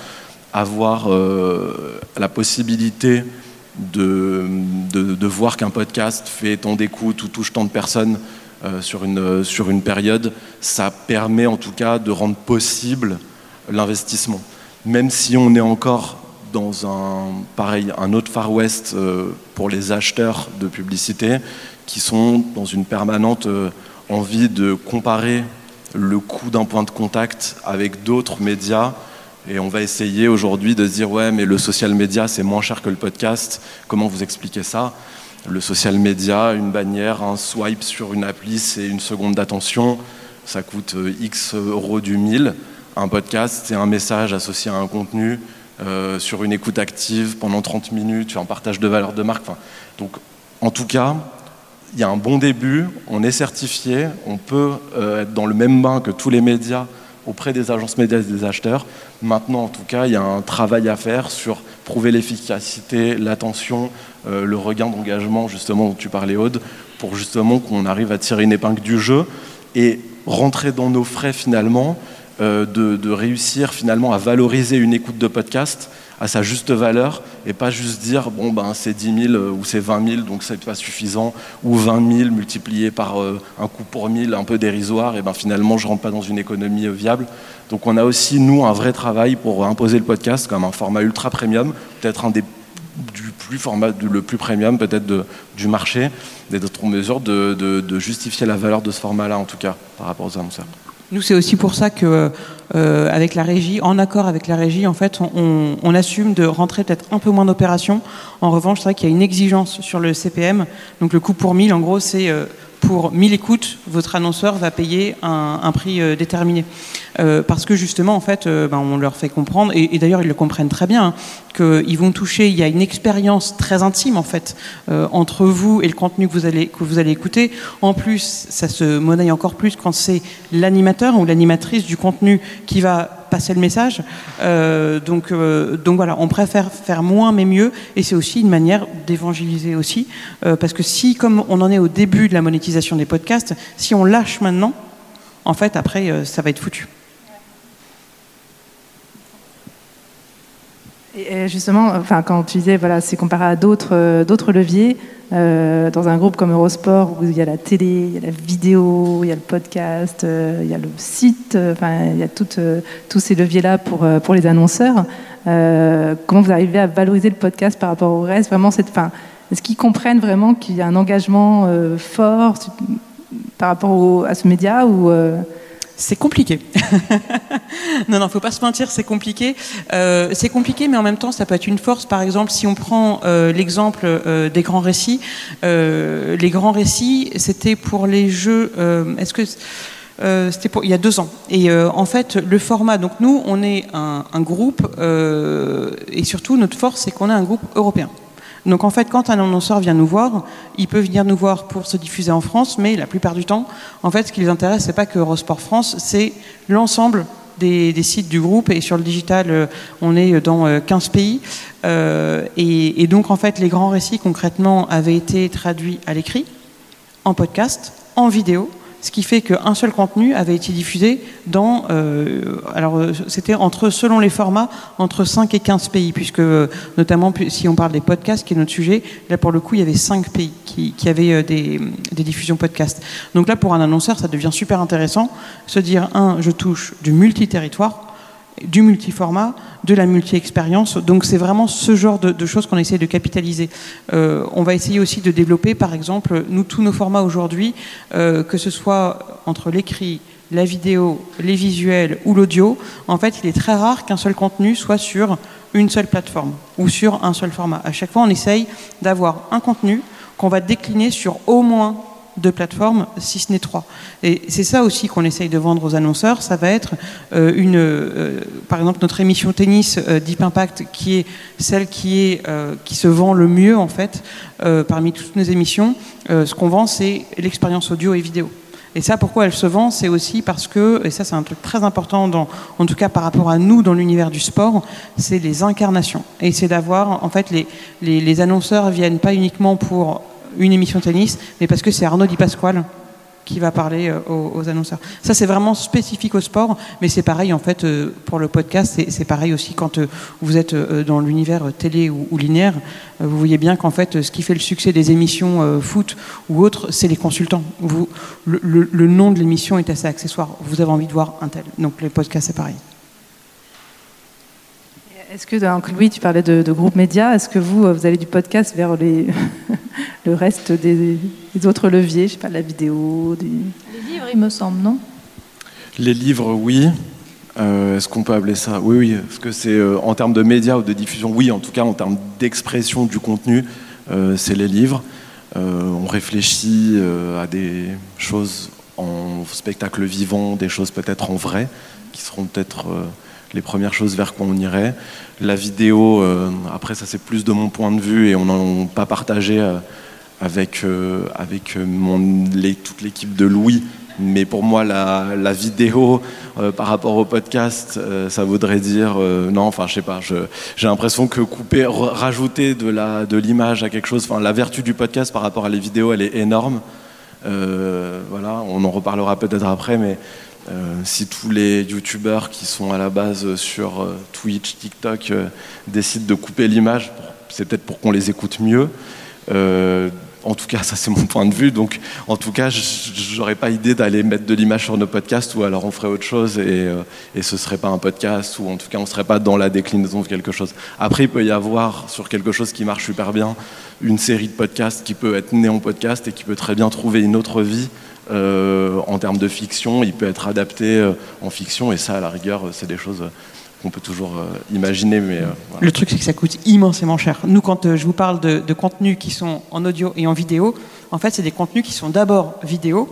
avoir euh, la possibilité de, de voir qu'un podcast fait tant d'écoutes ou touche tant de personnes euh, sur, une, sur une période, ça permet en tout cas de rendre possible l'investissement. Même si on est encore dans un, pareil, un autre Far West euh, pour les acheteurs de publicité qui sont dans une permanente envie de comparer le coût d'un point de contact avec d'autres médias. Et on va essayer aujourd'hui de dire, ouais, mais le social media, c'est moins cher que le podcast. Comment vous expliquez ça? Le social media, une bannière, un swipe sur une appli, c'est une seconde d'attention, ça coûte euh, X euros du mille. Un podcast, c'est un message associé à un contenu euh, sur une écoute active pendant 30 minutes, un partage de valeur de marque. donc, en tout cas, il y a un bon début, on est certifié, on peut euh, être dans le même bain que tous les médias auprès des agences médias et des acheteurs. Maintenant, en tout cas, il y a un travail à faire sur prouver l'efficacité, l'attention, euh, le regain d'engagement justement dont tu parlais Aude, pour justement qu'on arrive à tirer une épingle du jeu et rentrer dans nos frais finalement, euh, de, réussir finalement à valoriser une écoute de podcast à sa juste valeur et pas juste dire bon ben c'est 10 000 ou c'est 20 000 donc c'est pas suffisant ou 20 000 multiplié par euh, un coût pour 1000 un peu dérisoire et ben finalement je rentre pas dans une économie viable donc on a aussi nous un vrai travail pour imposer le podcast comme un format ultra premium peut-être un des du plus format, le plus premium peut-être du marché, et d'autres mesures de, de, justifier la valeur de ce format-là en tout cas par rapport aux annonceurs. Nous, c'est aussi pour ça que, euh, la régie, en accord avec la régie, en fait, on, assume de rentrer peut-être un peu moins d'opérations. En revanche, c'est vrai qu'il y a une exigence sur le CPM. Donc, le coût pour 1000, en gros, c'est euh, pour 1000 écoutes, votre annonceur va payer un, prix euh, déterminé. Euh, parce que justement, en fait, euh, ben, on leur fait comprendre, et, et d'ailleurs ils le comprennent très bien, hein, qu'ils vont toucher, il y a une expérience très intime en fait entre vous et le contenu que vous allez que vous allez écouter. En plus, ça se monnaie encore plus quand c'est l'animateur ou l'animatrice du contenu qui va passer le message. Euh, donc, euh, donc voilà, on préfère faire moins mais mieux, et c'est aussi une manière d'évangéliser aussi, euh, parce que si, comme on en est au début de la monétisation des podcasts, si on lâche maintenant, en fait, après, ça va être foutu. Et justement, enfin, quand tu disais, voilà, c'est comparé à d'autres, d'autres leviers, euh, dans un groupe comme Eurosport, où il y a la télé, il y a la vidéo, il y a le podcast, euh, il y a le site, euh, enfin, il y a tous ces leviers-là pour, les annonceurs. Comment vous arrivez à valoriser le podcast par rapport au reste? Vraiment, cette, est-ce qu'ils comprennent vraiment qu'il y a un engagement fort par rapport à ce média ou C'est compliqué. non, non, faut pas se mentir, c'est compliqué. Euh, c'est compliqué, mais en même temps, ça peut être une force. Par exemple, si on prend euh, l'exemple euh, des grands récits, les grands récits, c'était pour les jeux. Est-ce que c'était pour il y a deux ans. Et en fait, le format. Donc nous, on est un, groupe, et surtout notre force, c'est qu'on est un groupe européen. Donc en fait, quand un annonceur vient nous voir, il peut venir nous voir pour se diffuser en France, mais la plupart du temps, en fait, ce qui les intéresse, c'est pas que Eurosport France, c'est l'ensemble des, sites du groupe. Et sur le digital, euh, on est dans euh, 15 pays. Euh, et, et donc en fait, les grands récits concrètement avaient été traduits à l'écrit, en podcast, en vidéo. Ce qui fait qu'un seul contenu avait été diffusé dans, euh, alors euh, c'était entre, selon les formats, entre 5 et 15 pays, puisque euh, notamment si on parle des podcasts, qui est notre sujet, là pour le coup il y avait 5 pays qui, avaient des, diffusions podcast. Donc là pour un annonceur ça devient super intéressant, se dire, un, je touche du multi-territoire, du multiformat, de la multi-expérience. Donc c'est vraiment ce genre de, choses qu'on essaie de capitaliser. Euh, on va essayer aussi de développer, par exemple, tous nos formats aujourd'hui, euh, que ce soit entre l'écrit, la vidéo, les visuels ou l'audio. En fait, il est très rare qu'un seul contenu soit sur une seule plateforme ou sur un seul format. À chaque fois, on essaye d'avoir un contenu qu'on va décliner sur au moins deux plateformes, si ce n'est trois. Et c'est ça aussi qu'on essaye de vendre aux annonceurs. Ça va être euh, une, euh, par exemple, notre émission tennis euh, Deep Impact, qui est celle qui est qui se vend le mieux en fait parmi toutes nos émissions. Ce qu'on vend, c'est l'expérience audio et vidéo. Et ça, pourquoi elle se vend, c'est aussi parce que, et ça c'est un truc très important, dans, en tout cas par rapport à nous dans l'univers du sport, c'est les incarnations. Et c'est d'avoir, en fait, les, les annonceurs viennent pas uniquement pour une émission tennis, mais parce que c'est Arnaud Di Pasquale qui va parler euh, aux, annonceurs. Ça, c'est vraiment spécifique au sport, mais c'est pareil en fait euh, pour le podcast. C'est pareil aussi quand euh, vous êtes dans l'univers télé ou, linéaire. Vous voyez bien qu'en fait, ce qui fait le succès des émissions foot ou autres, c'est les consultants. Vous, le, le- le nom de l'émission est assez accessoire. Vous avez envie de voir un tel. Donc les podcasts, c'est pareil. Est-ce que, donc, Louis, tu parlais de, de groupe média, est-ce que vous, euh, vous allez du podcast vers les, le reste des, des autres leviers, je sais pas, la vidéo des... Les livres, il me semble, non? Les livres, oui. Euh, Est-ce qu'on peut appeler ça? Oui, oui. Parce que c'est euh, en termes de médias ou de diffusion, oui. En tout cas, en termes d'expression du contenu, euh, c'est les livres. Euh, on réfléchit euh, à des choses en spectacle vivant, des choses peut-être en vrai, qui seront peut-être euh, les premières choses vers quoi on irait. La vidéo, euh, après, ça c'est plus de mon point de vue et on n'en a pas partagé euh, avec, euh, avec toute l'équipe de Louis. Mais pour moi, la, vidéo par rapport au podcast, ça voudrait dire non. Enfin, je sais pas. J'ai l'impression que couper, rajouter de de l'image à quelque chose. Enfin, la vertu du podcast par rapport à les vidéos, elle est énorme. Voilà, on en reparlera peut-être après, mais euh, si tous les youtubeurs qui sont à la base sur euh, Twitch, TikTok euh, décident de couper l'image, c'est peut-être pour qu'on les écoute mieux. En tout cas, ça c'est mon point de vue. Donc, en tout cas, j'aurais pas idée d'aller mettre de l'image sur nos podcasts, ou alors on ferait autre chose et, et ce serait pas un podcast, ou en tout cas on serait pas dans la déclinaison de quelque chose. Après, il peut y avoir sur quelque chose qui marche super bien une série de podcasts qui peut être née en podcast et qui peut très bien trouver une autre vie. Euh, en termes de fiction, il peut être adapté euh, en fiction, et ça, à la rigueur, c'est des choses euh, qu'on peut toujours euh, imaginer. Mais euh. Le truc, c'est que ça coûte immensément cher. Nous, quand euh, je vous parle de, de contenus qui sont en audio et en vidéo, en fait, c'est des contenus qui sont d'abord vidéo,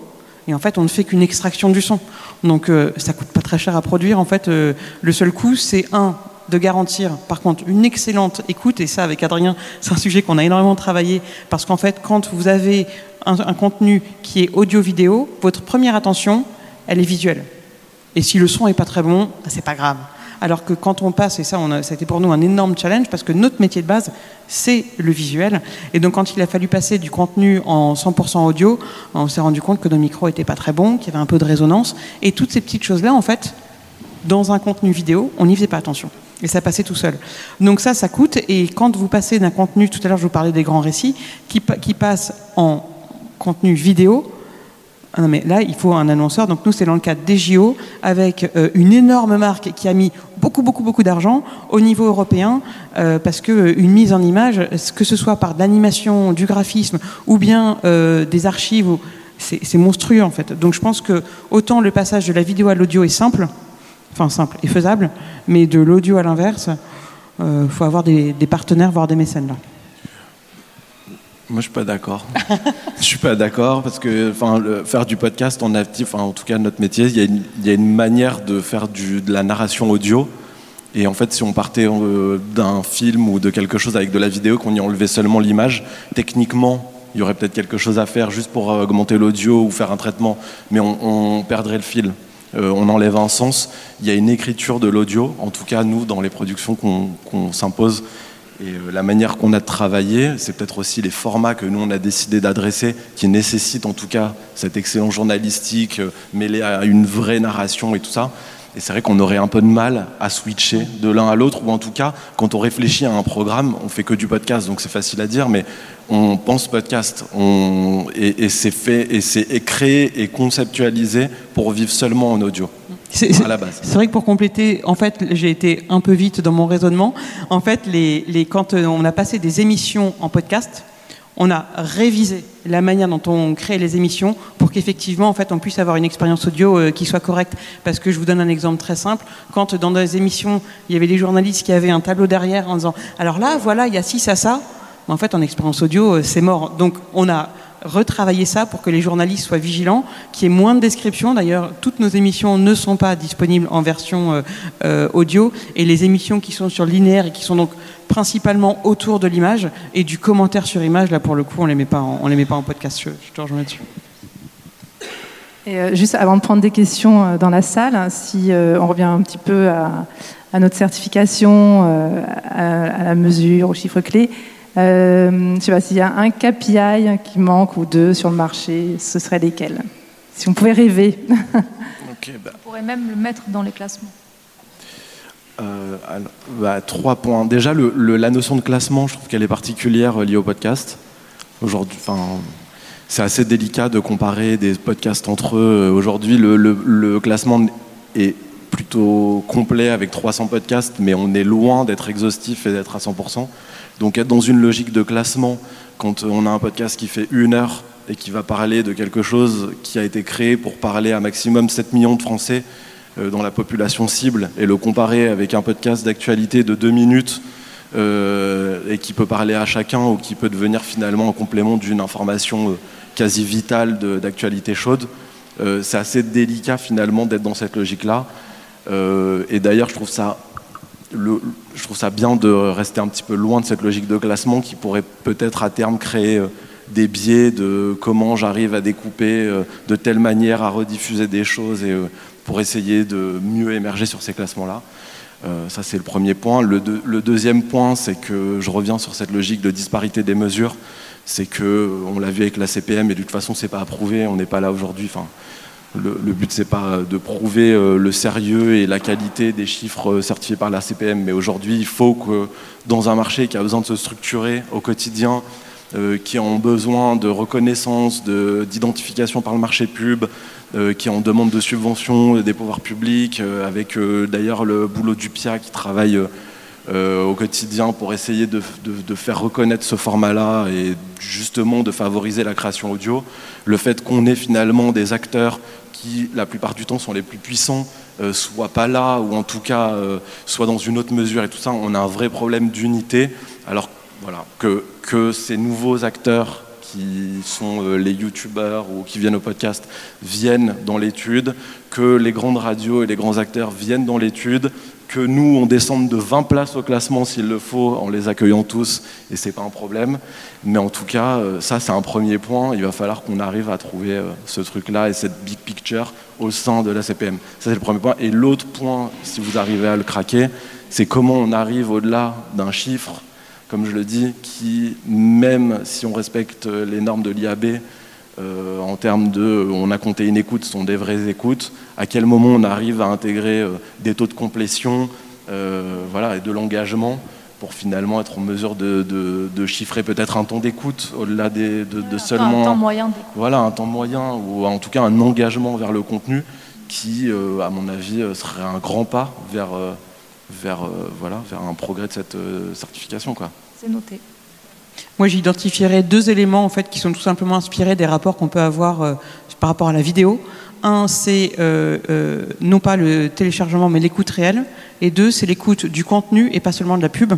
et en fait, on ne fait qu'une extraction du son. Donc, euh, ça coûte pas très cher à produire. En fait, euh, le seul coût, c'est un de garantir, par contre, une excellente écoute. Et ça, avec Adrien, c'est un sujet qu'on a énormément travaillé, parce qu'en fait, quand vous avez un, contenu qui est audio-vidéo, votre première attention, elle est visuelle. Et si le son est pas très bon, bah, c'est pas grave. Alors que quand on passe, et ça, on a, ça pour nous un énorme challenge parce que notre métier de base, c'est le visuel. Et donc, quand il a fallu passer du contenu en 100% audio, on s'est rendu compte que nos micros étaient pas très bons, qu'il y avait un peu de résonance. Et toutes ces petites choses-là, en fait, dans un contenu vidéo, on n'y faisait pas attention. Et ça passait tout seul. Donc ça, ça coûte. Et quand vous passez d'un contenu, tout à l'heure je vous parlais des grands récits, qui, qui passe en contenu vidéo, ah non, mais là, il faut un annonceur. Donc nous, c'est dans le cadre des JO, avec euh, une énorme marque qui a mis beaucoup, beaucoup, beaucoup d'argent au niveau européen, euh, parce que euh, une mise en image, que ce soit par de l'animation, du graphisme, ou bien des archives, c'est monstrueux en fait. Donc je pense que autant le passage de la vidéo à l'audio est simple, enfin simple et faisable, mais de l'audio à l'inverse, il faut avoir des, partenaires, voire des mécènes là. Moi, je suis pas d'accord. je suis pas d'accord parce que, enfin, faire du podcast en actif, en tout cas notre métier, il y, a une manière de faire de la narration audio. Et en fait, si on partait euh, d'un film ou de quelque chose avec de la vidéo, qu'on y enlevait seulement l'image, techniquement, il y aurait peut-être quelque chose à faire juste pour augmenter l'audio ou faire un traitement, mais on, perdrait le fil. Euh, on enlève un sens. Il y a une écriture de l'audio, en tout cas nous, dans les productions qu'on s'impose, et euh, la manière qu'on a de travailler, c'est peut-être aussi les formats que nous on a décidé d'adresser, qui nécessitent en tout cas cet excellent journalistique euh, mêlé à une vraie narration et tout ça. Et c'est vrai qu'on aurait un peu de mal à switcher de l'un à l'autre, ou en tout cas, quand on réfléchit à un programme, on fait que du podcast, donc c'est facile à dire, mais on pense podcast, et, c'est fait, et c'est créé et conceptualisé pour vivre seulement en audio. C'est à la base. C'est vrai que pour compléter, en fait, j'ai été un peu vite dans mon raisonnement. En fait, les, quand on a passé des émissions en podcast, on a révisé la manière dont on crée les émissions pour qu'effectivement, en fait, on puisse avoir une expérience audio euh, qui soit correcte. Parce que je vous donne un exemple très simple. Quand dans des émissions, il y avait des journalistes qui avaient un tableau derrière en disant, alors là, voilà, il y a ci, ça, ça. En fait, en expérience audio, euh, c'est mort. Donc, on a retravailler ça pour que les journalistes soient vigilants, qu'il y ait moins de descriptions. D'ailleurs, toutes nos émissions ne sont pas disponibles en version euh, euh, audio et les émissions qui sont sur linéaire et qui sont donc principalement autour de l'image et du commentaire sur image, là pour le coup, on les met pas en, on les met pas en podcast. Je, te rejoins là-dessus. Juste avant de prendre des questions dans la salle, si on revient un petit peu à, notre certification, à, la mesure, aux chiffres clés, euh, je ne sais pas s'il y a un KPI qui manque ou deux sur le marché, ce serait lesquels? Si on pouvait rêver. Bah. On pourrait même le mettre dans les classements. Euh, bah, trois points. Déjà, la notion de classement, je trouve qu'elle est particulière euh, liée au podcast. Aujourd'hui, c'est assez délicat de comparer des podcasts entre eux. Aujourd'hui, le, le, classement est plutôt complet avec 300 podcasts, mais on est loin d'être exhaustif et d'être à 100%. Donc être dans une logique de classement, quand on a un podcast qui fait une heure et qui va parler de quelque chose qui a été créé pour parler à maximum 7 millions de Français euh, dans la population cible, et le comparer avec un podcast d'actualité de deux minutes euh, et qui peut parler à chacun ou qui peut devenir finalement un complément d'une information euh, quasi vitale d'actualité chaude, c'est assez délicat finalement d'être dans cette logique-là. Et d'ailleurs, je trouve ça je trouve ça bien de rester un petit peu loin de cette logique de classement qui pourrait peut-être à terme créer euh, des biais de comment j'arrive à découper euh, de telle manière, à rediffuser des choses et euh, pour essayer de mieux émerger sur ces classements-là. ça, c'est le premier point. Le, deuxième point, c'est que je reviens sur cette logique de disparité des mesures. C'est que, on l'a vu avec la CPM, et de toute façon, c'est pas approuvé, on n'est pas là aujourd'hui. Le, but, c'est pas de prouver euh, le sérieux et la qualité des chiffres euh, certifiés par la CPM, mais aujourd'hui, il faut que dans un marché qui a besoin de se structurer au quotidien, euh, qui ont besoin de reconnaissance, d'identification par le marché pub, qui ont demande de subventions des pouvoirs publics, avec d'ailleurs le boulot du PIA qui travaille au quotidien pour essayer de, de faire reconnaître ce format-là et justement de favoriser la création audio. Le fait qu'on ait finalement des acteurs qui, la plupart du temps, sont les plus puissants, euh, soient pas là, ou en tout cas euh, soient dans une autre mesure et tout ça, on a un vrai problème d'unité. Alors voilà, que, que ces nouveaux acteurs qui sont euh, les youtubeurs ou qui viennent au podcast viennent dans l'étude, que les grandes radios et les grands acteurs viennent dans l'étude, que nous, on descende de 20 places au classement s'il le faut, en les accueillant tous, et c'est pas un problème. Mais en tout cas, euh, ça, c'est un premier point. Il va falloir qu'on arrive à trouver euh, ce truc-là et cette big picture au sein de la CPM. Ça, c'est le premier point. Et l'autre point, si vous arrivez à le craquer, c'est comment on arrive au-delà d'un chiffre, comme je le dis, qui, même si on respecte les normes de l'IAB, euh, en termes de on a compté une écoute, ce sont des vraies écoutes, à quel moment on arrive à intégrer euh, des taux de complétion, voilà, et de l'engagement pour finalement être en mesure de, chiffrer peut-être un temps d'écoute au-delà de, de, seulement un temps moyen voilà un temps moyen ou en tout cas un engagement vers le contenu qui à mon avis serait un grand pas vers vers voilà vers un progrès de cette certification quoi c'est noté moi, j'identifierais deux éléments en fait qui sont tout simplement inspirés des rapports qu'on peut avoir euh, par rapport à la vidéo. Un, c'est euh, euh, non pas le téléchargement, mais l'écoute réelle. Et deux, c'est l'écoute du contenu et pas seulement de la pub.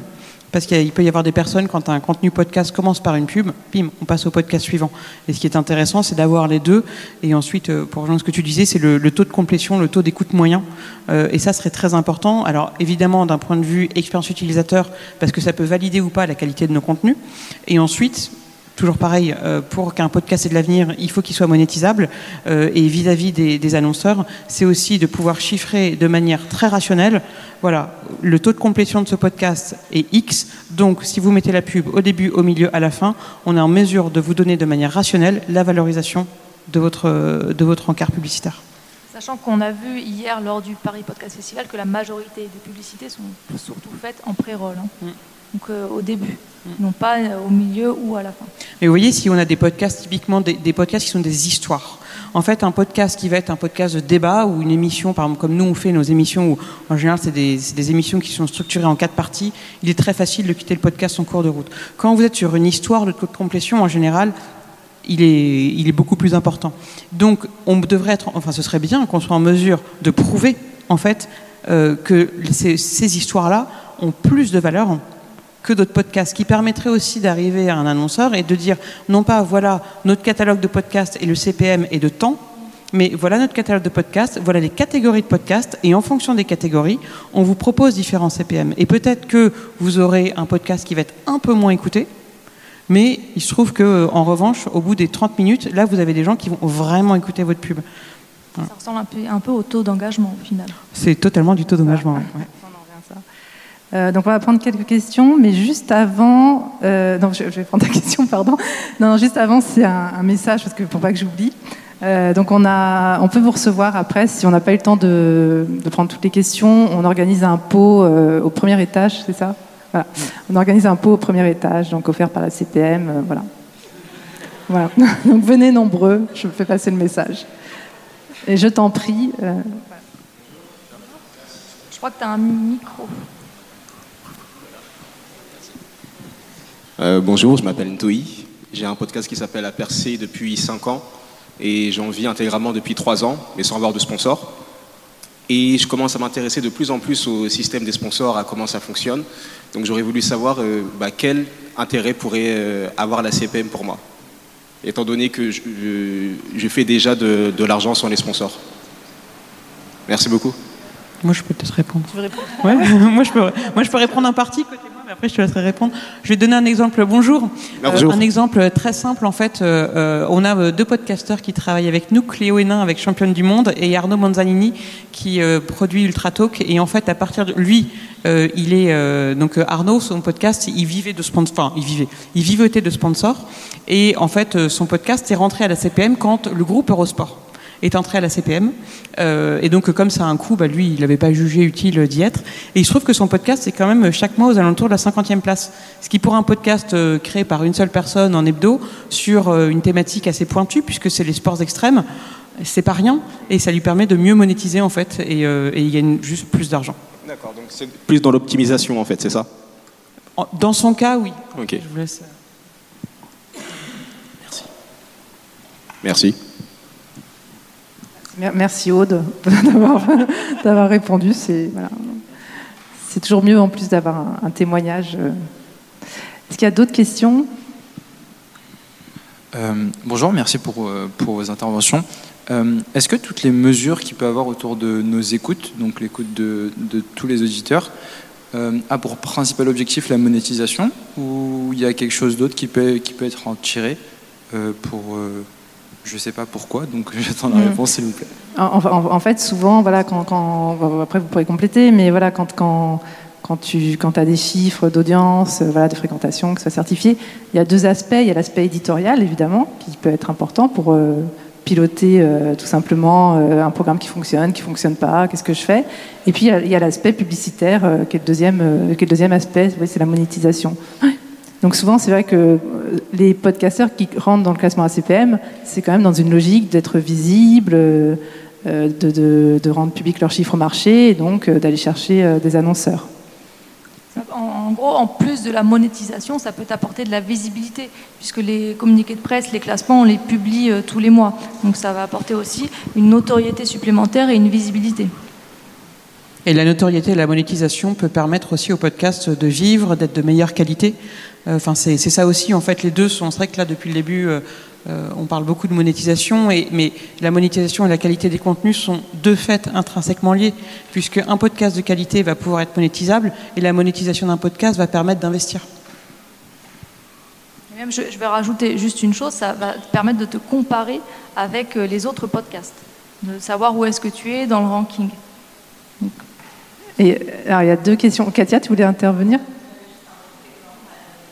Parce qu'il peut y avoir des personnes, quand un contenu podcast commence par une pub, bim, on passe au podcast suivant. Et ce qui est intéressant, c'est d'avoir les deux. Et ensuite, euh, pour rejoindre ce que tu disais, c'est le, taux de complétion, le taux d'écoute moyen. Euh, et ça serait très important. Alors, évidemment, d'un point de vue expérience utilisateur, parce que ça peut valider ou pas la qualité de nos contenus. Et ensuite, toujours pareil, euh, pour qu'un podcast ait de l'avenir, il faut qu'il soit monétisable. Euh, et vis-à-vis des, annonceurs, c'est aussi de pouvoir chiffrer de manière très rationnelle. Voilà, le taux de complétion de ce podcast est X. Donc, si vous mettez la pub au début, au milieu, à la fin, on est en mesure de vous donner de manière rationnelle la valorisation de votre, de votre encart publicitaire. Sachant qu'on a vu hier lors du Paris Podcast Festival que la majorité des publicités sont surtout faites en pré-roll. Hein. Mm donc euh, au début, non pas euh, au milieu ou à la fin. Mais vous voyez, si on a des podcasts, typiquement des, podcasts qui sont des histoires, en fait, un podcast qui va être un podcast de débat ou une émission, comme nous on fait nos émissions, où en général c'est des, émissions qui sont structurées en quatre parties, il est très facile de quitter le podcast en cours de route. Quand vous êtes sur une histoire, de complétion, en général, il est, beaucoup plus important. Donc, on devrait être, enfin, ce serait bien qu'on soit en mesure de prouver, en fait, euh, que ces histoires-là ont plus de valeur que d'autres podcasts, qui permettrait aussi d'arriver à un annonceur et de dire non pas voilà notre catalogue de podcasts et le CPM est de temps, mais voilà notre catalogue de podcasts, voilà les catégories de podcasts, et en fonction des catégories, on vous propose différents CPM. Et peut-être que vous aurez un podcast qui va être un peu moins écouté, mais il se trouve que, en revanche, au bout des 30 minutes, là, vous avez des gens qui vont vraiment écouter votre pub. Ça ressemble un peu, au taux d'engagement, au final. C'est totalement du taux d'engagement. Euh, donc on va prendre quelques questions, mais juste avant, euh, non, je, vais prendre ta question, pardon. Non, juste avant, c'est un, message parce que pour pas que j'oublie. Euh, donc on a, on peut vous recevoir après si on n'a pas eu le temps de, prendre toutes les questions. On organise un pot au premier étage, c'est ça? Voilà. On organise un pot au premier étage, donc offert par la CPM, voilà. Voilà. Donc venez nombreux, je fais passer le message. Et je t'en prie. Je crois que tu as un micro. Euh, bonjour, je m'appelle Ntoi. J'ai un podcast qui s'appelle La Percée depuis 5 ans et j'en vis intégralement depuis 3 ans, mais sans avoir de sponsor. Et je commence à m'intéresser de plus en plus au système des sponsors, à comment ça fonctionne. Donc j'aurais voulu savoir euh, bah, quel intérêt pourrait euh, avoir la CPM pour moi, étant donné que je, fais déjà de, l'argent sans les sponsors. Merci beaucoup. Moi, je peux peut-être répondre. Tu veux répondre? Ouais. moi, je peux, moi, je peux répondre en partie après je te laisserai répondre. Je vais donner un exemple. Bonjour. Bonjour. Euh, un exemple très simple en fait. Euh, euh, on a deux podcasteurs qui travaillent avec nous, Cléo Hénin avec Championne du Monde et Arnaud Manzanini qui produit Ultra Talk. Et en fait, à partir de lui, il est donc Arnaud, son podcast, il vivait de sponsor, enfin il vivait, il vivotait de sponsors. Et en fait, son podcast est rentré à la CPM quand le groupe Eurosport est entré à la CPM. Euh, et donc, comme ça a un coût, bah, lui, il n'avait pas jugé utile d'y être. Et il se trouve que son podcast, c'est quand même chaque mois aux alentours de la 50e place. Ce qui, pour un podcast euh, créé par une seule personne en hebdo, sur euh, une thématique assez pointue, puisque c'est les sports extrêmes, c'est pas rien. Et ça lui permet de mieux monétiser, en fait, et, et il gagne juste plus d'argent. D'accord, donc c'est plus dans l'optimisation, en fait, c'est ça? Dans son cas, oui. Ok. Je vous laisse. Merci. Merci. Merci Aude d'avoir répondu. C'est toujours mieux en plus d'avoir un, témoignage. Est-ce qu'il y a d'autres questions? Euh, Bonjour, merci pour, euh, vos interventions. Euh, est-ce que toutes les mesures qu'il peut avoir autour de nos écoutes, donc l'écoute de, de, tous les auditeurs, a pour principal objectif la monétisation ou il y a quelque chose d'autre qui peut, qui peut être en tiré pour je ne sais pas pourquoi, donc j'attends la mm. réponse, s'il vous plaît. En, fait, souvent, voilà, quand, après vous pourrez compléter, mais voilà, quand, quand, quand tu quand as des chiffres d'audience, euh, voilà, de fréquentation, que ce soit certifié, il y a deux aspects. Il y a l'aspect éditorial, évidemment, qui peut être important pour euh, piloter euh, tout simplement euh, un programme qui fonctionne, qui fonctionne pas, qu'est-ce que je fais. Et puis il y a, l'aspect publicitaire euh, qui, est le deuxième, qui est le deuxième aspect, oui, c'est la monétisation. Donc souvent, c'est vrai que les podcasteurs qui rentrent dans le classement ACPM, c'est quand même dans une logique d'être visible, de, de, de, rendre public leurs chiffres marché et donc d'aller chercher des annonceurs. En, gros, en plus de la monétisation, ça peut apporter de la visibilité, puisque les communiqués de presse, les classements, on les publie euh, tous les mois. Donc ça va apporter aussi une notoriété supplémentaire et une visibilité. Et la notoriété et la monétisation peut permettre aussi au podcast de vivre, d'être de meilleure qualité. Euh, enfin, c'est ça aussi, en fait, les deux sont. C'est vrai que là, depuis le début, euh, euh, on parle beaucoup de monétisation, mais la monétisation et la qualité des contenus sont de fait intrinsèquement liés, puisque un podcast de qualité va pouvoir être monétisable, et la monétisation d'un podcast va permettre d'investir. Même, je, vais rajouter juste une chose, ça va te permettre de te comparer avec les autres podcasts, de savoir où est-ce que tu es dans le ranking. Et alors, il y a deux questions. Katia, tu voulais intervenir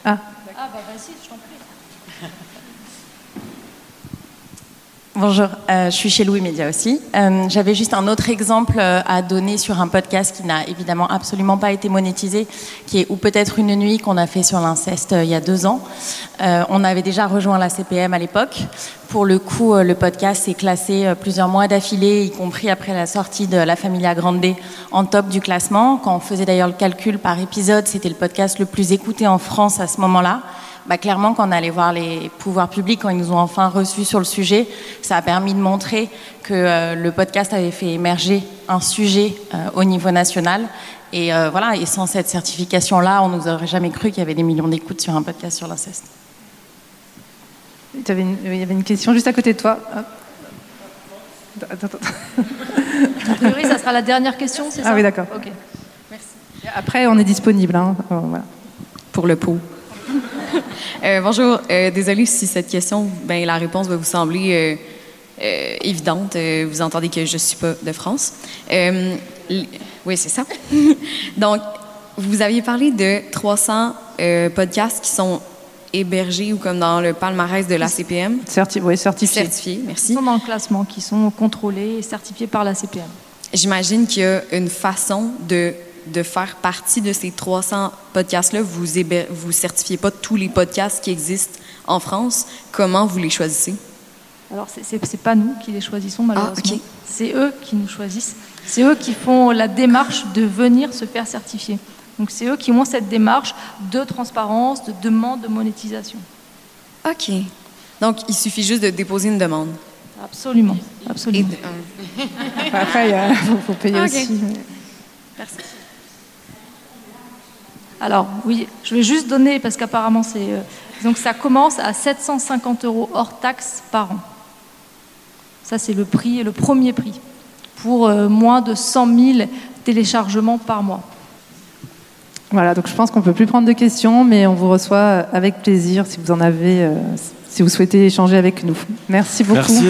Ah. Ah, bah vas-y, je t'en prie. Bonjour, euh, je suis chez Louis Média aussi. Euh, J'avais juste un autre exemple euh, à donner sur un podcast qui n'a évidemment absolument pas été monétisé, qui est ou peut-être une nuit qu'on a fait sur l'inceste il y a deux ans. On avait déjà rejoint la CPM à l'époque. Pour le coup, le podcast est classé plusieurs mois d'affilée, y compris après la sortie de La Familia Grande en top du classement. Quand on faisait d'ailleurs le calcul par épisode, c'était le podcast le plus écouté en France à ce moment-là bah, clairement, quand on allait voir les pouvoirs publics, quand ils nous ont enfin reçus sur le sujet, ça a permis de montrer que euh, le podcast avait fait émerger un sujet euh, au niveau national. Et euh, voilà, et sans cette certification-là, on ne nous aurait jamais cru qu'il y avait des millions d'écoutes sur un podcast sur l'inceste. Il y avait une question juste à côté de toi. Attends, attends. A priori, ça sera la dernière question, c'est ah ça? Ah oui, d'accord. Merci. Après, on est disponible hein. voilà. pour le pot. Euh, bonjour. Euh, désolée si cette question, ben, la réponse va vous sembler euh, évidente. vous entendez que je ne suis pas de France. oui, c'est ça. Donc, vous aviez parlé de 300 podcasts qui sont hébergés ou comme dans le palmarès de la CPM. Certi oui, certifiés. Certifiés, merci. Ils sont dans le classement, qui sont contrôlés et certifiés par la CPM. J'imagine qu'il y a une façon de de faire partie de ces 300 podcasts-là. Vous vous certifiez pas tous les podcasts qui existent en France. Comment vous les choisissez? Alors, ce n'est pas nous qui les choisissons, ah, malheureusement. C'est eux qui nous choisissent. C'est eux qui font la démarche de venir se faire certifier. Donc, c'est eux qui ont cette démarche de transparence, de demande de monétisation. OK. Donc, il suffit juste de déposer une demande. Absolument. Absolument. Après, il faut, payer aussi. Merci. Alors oui, je vais juste donner, parce qu'apparemment c'est... Euh, donc ça commence à 750 euros hors taxes par an. Ça c'est le prix, le premier prix, pour euh, moins de 100 000 téléchargements par mois. Voilà, donc je pense qu'on ne peut plus prendre de questions, mais on vous reçoit avec plaisir si vous en avez, euh, si vous souhaitez échanger avec nous. Merci beaucoup. Merci.